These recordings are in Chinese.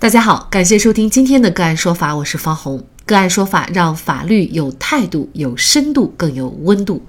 大家好，感谢收听今天的个案说法，我是方红。个案说法让法律有态度、有深度、更有温度。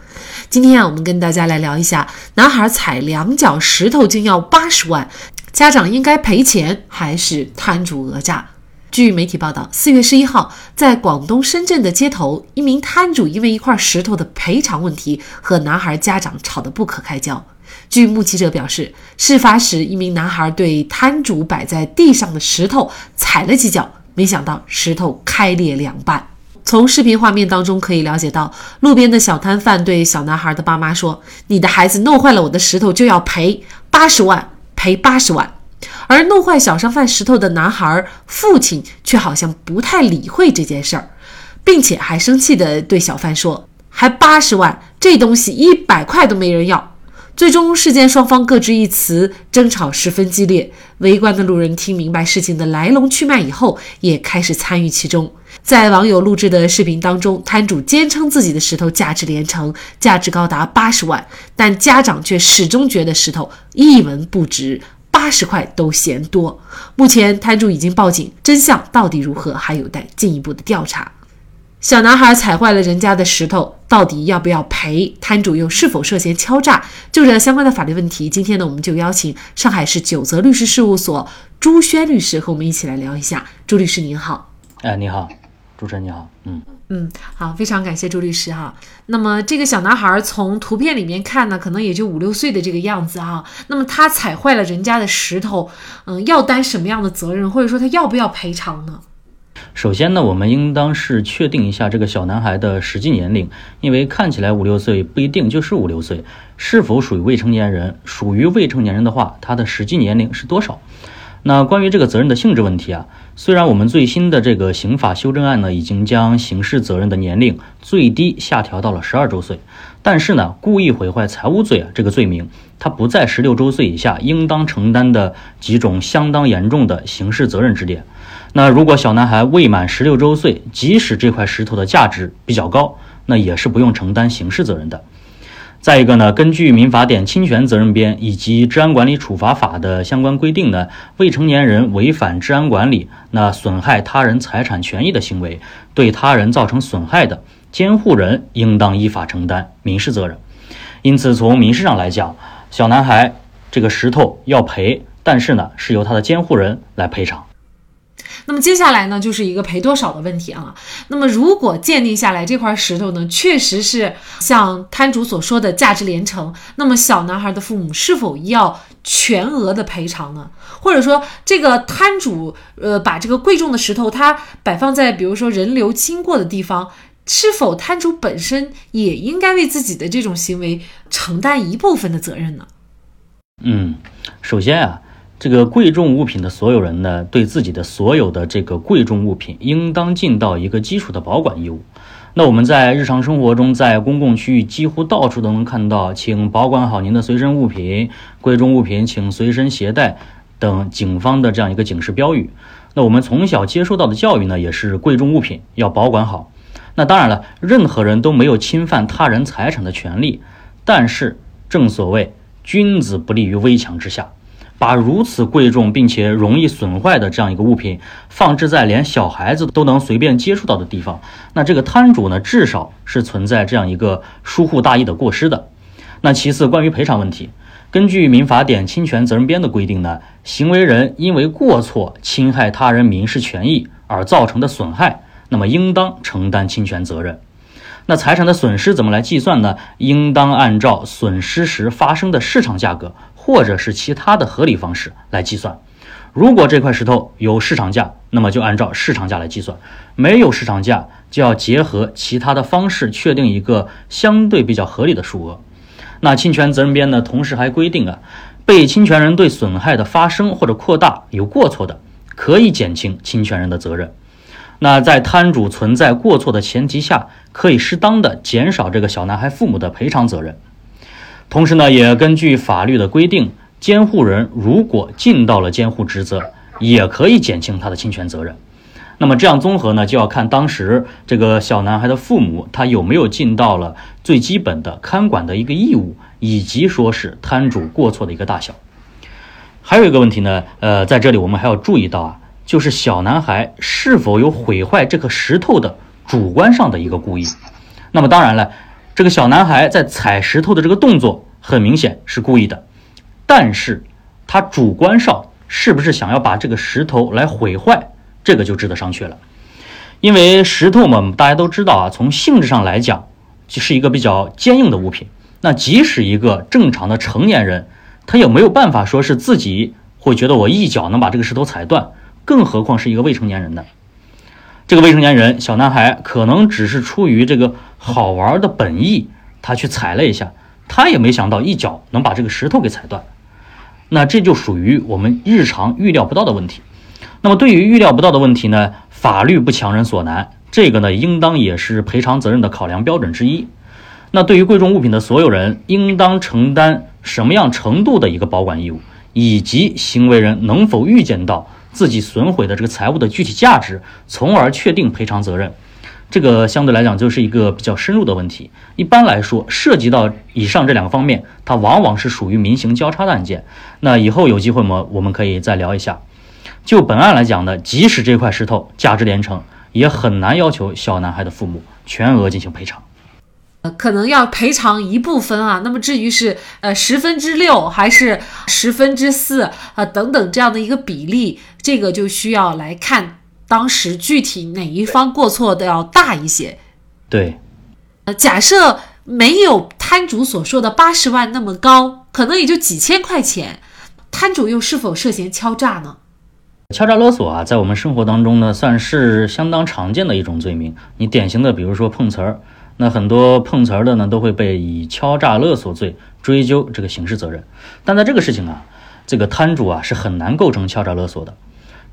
今天啊，我们跟大家来聊一下：男孩踩两脚石头竟要八十万，家长应该赔钱还是摊主讹诈？据媒体报道，四月十一号，在广东深圳的街头，一名摊主因为一块石头的赔偿问题和男孩家长吵得不可开交。据目击者表示，事发时一名男孩对摊主摆在地上的石头踩了几脚，没想到石头开裂两半。从视频画面当中可以了解到，路边的小摊贩对小男孩的爸妈说：“你的孩子弄坏了我的石头，就要赔八十万，赔八十万。”而弄坏小商贩石头的男孩父亲却好像不太理会这件事儿，并且还生气地对小贩说：“还八十万，这东西一百块都没人要。”最终，事件双方各执一词，争吵十分激烈。围观的路人听明白事情的来龙去脉以后，也开始参与其中。在网友录制的视频当中，摊主坚称自己的石头价值连城，价值高达八十万，但家长却始终觉得石头一文不值，八十块都嫌多。目前，摊主已经报警，真相到底如何，还有待进一步的调查。小男孩踩坏了人家的石头，到底要不要赔？摊主又是否涉嫌敲诈？就这相关的法律问题，今天呢，我们就邀请上海市九泽律师事务所朱轩律师和我们一起来聊一下。朱律师您好，哎，你好，主持人你好，嗯嗯，好，非常感谢朱律师哈。那么这个小男孩从图片里面看呢，可能也就五六岁的这个样子哈。那么他踩坏了人家的石头，嗯，要担什么样的责任，或者说他要不要赔偿呢？首先呢，我们应当是确定一下这个小男孩的实际年龄，因为看起来五六岁不一定就是五六岁，是否属于未成年人？属于未成年人的话，他的实际年龄是多少？那关于这个责任的性质问题啊，虽然我们最新的这个刑法修正案呢，已经将刑事责任的年龄最低下调到了十二周岁，但是呢，故意毁坏财物罪啊这个罪名，它不在十六周岁以下应当承担的几种相当严重的刑事责任之列。那如果小男孩未满十六周岁，即使这块石头的价值比较高，那也是不用承担刑事责任的。再一个呢，根据民法典侵权责任编以及治安管理处罚法的相关规定呢，未成年人违反治安管理，那损害他人财产权益的行为，对他人造成损害的，监护人应当依法承担民事责任。因此，从民事上来讲，小男孩这个石头要赔，但是呢，是由他的监护人来赔偿。那么接下来呢，就是一个赔多少的问题啊。那么如果鉴定下来这块石头呢，确实是像摊主所说的价值连城，那么小男孩的父母是否要全额的赔偿呢？或者说，这个摊主呃把这个贵重的石头他摆放在比如说人流经过的地方，是否摊主本身也应该为自己的这种行为承担一部分的责任呢？嗯，首先啊。这个贵重物品的所有人呢，对自己的所有的这个贵重物品，应当尽到一个基础的保管义务。那我们在日常生活中，在公共区域几乎到处都能看到，请保管好您的随身物品，贵重物品请随身携带等警方的这样一个警示标语。那我们从小接受到的教育呢，也是贵重物品要保管好。那当然了，任何人都没有侵犯他人财产的权利，但是正所谓君子不立于危墙之下。把如此贵重并且容易损坏的这样一个物品放置在连小孩子都能随便接触到的地方，那这个摊主呢，至少是存在这样一个疏忽大意的过失的。那其次，关于赔偿问题，根据民法典侵权责任编的规定呢，行为人因为过错侵害他人民事权益而造成的损害，那么应当承担侵权责任。那财产的损失怎么来计算呢？应当按照损失时发生的市场价格。或者是其他的合理方式来计算。如果这块石头有市场价，那么就按照市场价来计算；没有市场价，就要结合其他的方式确定一个相对比较合理的数额。那侵权责任编呢，同时还规定啊，被侵权人对损害的发生或者扩大有过错的，可以减轻侵权人的责任。那在摊主存在过错的前提下，可以适当的减少这个小男孩父母的赔偿责任。同时呢，也根据法律的规定，监护人如果尽到了监护职责，也可以减轻他的侵权责任。那么这样综合呢，就要看当时这个小男孩的父母他有没有尽到了最基本的看管的一个义务，以及说是摊主过错的一个大小。还有一个问题呢，呃，在这里我们还要注意到啊，就是小男孩是否有毁坏这颗石头的主观上的一个故意。那么当然了，这个小男孩在踩石头的这个动作很明显是故意的，但是他主观上是不是想要把这个石头来毁坏，这个就值得商榷了。因为石头嘛，大家都知道啊，从性质上来讲，就是一个比较坚硬的物品。那即使一个正常的成年人，他也没有办法说是自己会觉得我一脚能把这个石头踩断，更何况是一个未成年人呢？这个未成年人小男孩可能只是出于这个好玩的本意，他去踩了一下，他也没想到一脚能把这个石头给踩断。那这就属于我们日常预料不到的问题。那么对于预料不到的问题呢？法律不强人所难，这个呢，应当也是赔偿责任的考量标准之一。那对于贵重物品的所有人，应当承担什么样程度的一个保管义务，以及行为人能否预见到自己损毁的这个财物的具体价值，从而确定赔偿责任，这个相对来讲就是一个比较深入的问题。一般来说，涉及到以上这两个方面，它往往是属于民刑交叉的案件。那以后有机会嘛，我们可以再聊一下。就本案来讲呢，即使这块石头价值连城，也很难要求小男孩的父母全额进行赔偿。呃，可能要赔偿一部分啊。那么至于是呃十分之六还是十分之四啊等等这样的一个比例，这个就需要来看当时具体哪一方过错的要大一些。对，呃，假设没有摊主所说的八十万那么高，可能也就几千块钱，摊主又是否涉嫌敲诈呢？敲诈勒索啊，在我们生活当中呢，算是相当常见的一种罪名。你典型的，比如说碰瓷儿，那很多碰瓷儿的呢，都会被以敲诈勒索罪追究这个刑事责任。但在这个事情啊，这个摊主啊是很难构成敲诈勒索的。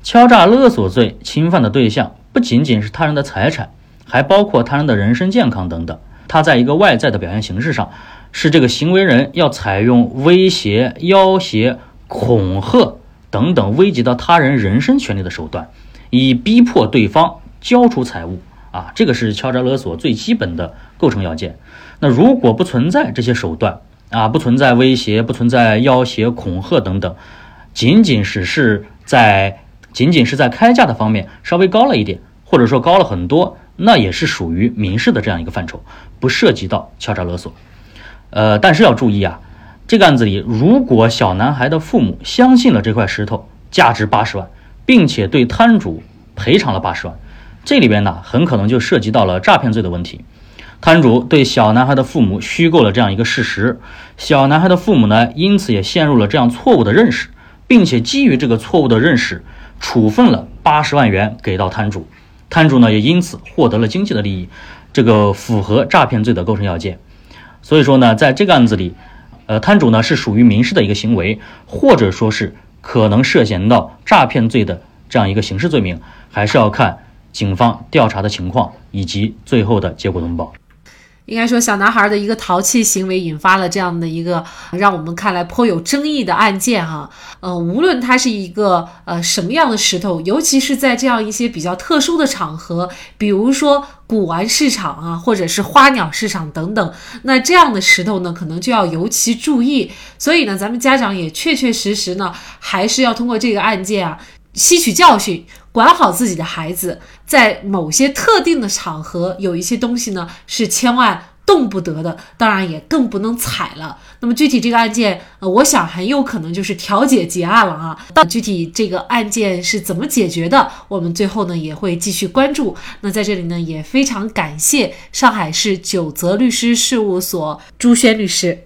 敲诈勒索罪侵犯的对象不仅仅是他人的财产，还包括他人的人身健康等等。他在一个外在的表现形式上，是这个行为人要采用威胁、要挟、恐吓。等等危及到他人人身权利的手段，以逼迫对方交出财物啊，这个是敲诈勒索最基本的构成要件。那如果不存在这些手段啊，不存在威胁，不存在要挟、恐吓等等，仅仅只是在仅仅是在开价的方面稍微高了一点，或者说高了很多，那也是属于民事的这样一个范畴，不涉及到敲诈勒索。呃，但是要注意啊。这个案子里，如果小男孩的父母相信了这块石头价值八十万，并且对摊主赔偿了八十万，这里边呢很可能就涉及到了诈骗罪的问题。摊主对小男孩的父母虚构了这样一个事实，小男孩的父母呢因此也陷入了这样错误的认识，并且基于这个错误的认识，处分了八十万元给到摊主，摊主呢也因此获得了经济的利益，这个符合诈骗罪的构成要件。所以说呢，在这个案子里。呃，摊主呢是属于民事的一个行为，或者说是可能涉嫌到诈骗罪的这样一个刑事罪名，还是要看警方调查的情况以及最后的结果通报。应该说，小男孩的一个淘气行为引发了这样的一个让我们看来颇有争议的案件哈。呃，无论它是一个呃什么样的石头，尤其是在这样一些比较特殊的场合，比如说古玩市场啊，或者是花鸟市场等等，那这样的石头呢，可能就要尤其注意。所以呢，咱们家长也确确实实呢，还是要通过这个案件啊，吸取教训。管好自己的孩子，在某些特定的场合，有一些东西呢是千万动不得的，当然也更不能踩了。那么具体这个案件，呃，我想很有可能就是调解结案了啊。到具体这个案件是怎么解决的，我们最后呢也会继续关注。那在这里呢，也非常感谢上海市九泽律师事务所朱轩律师。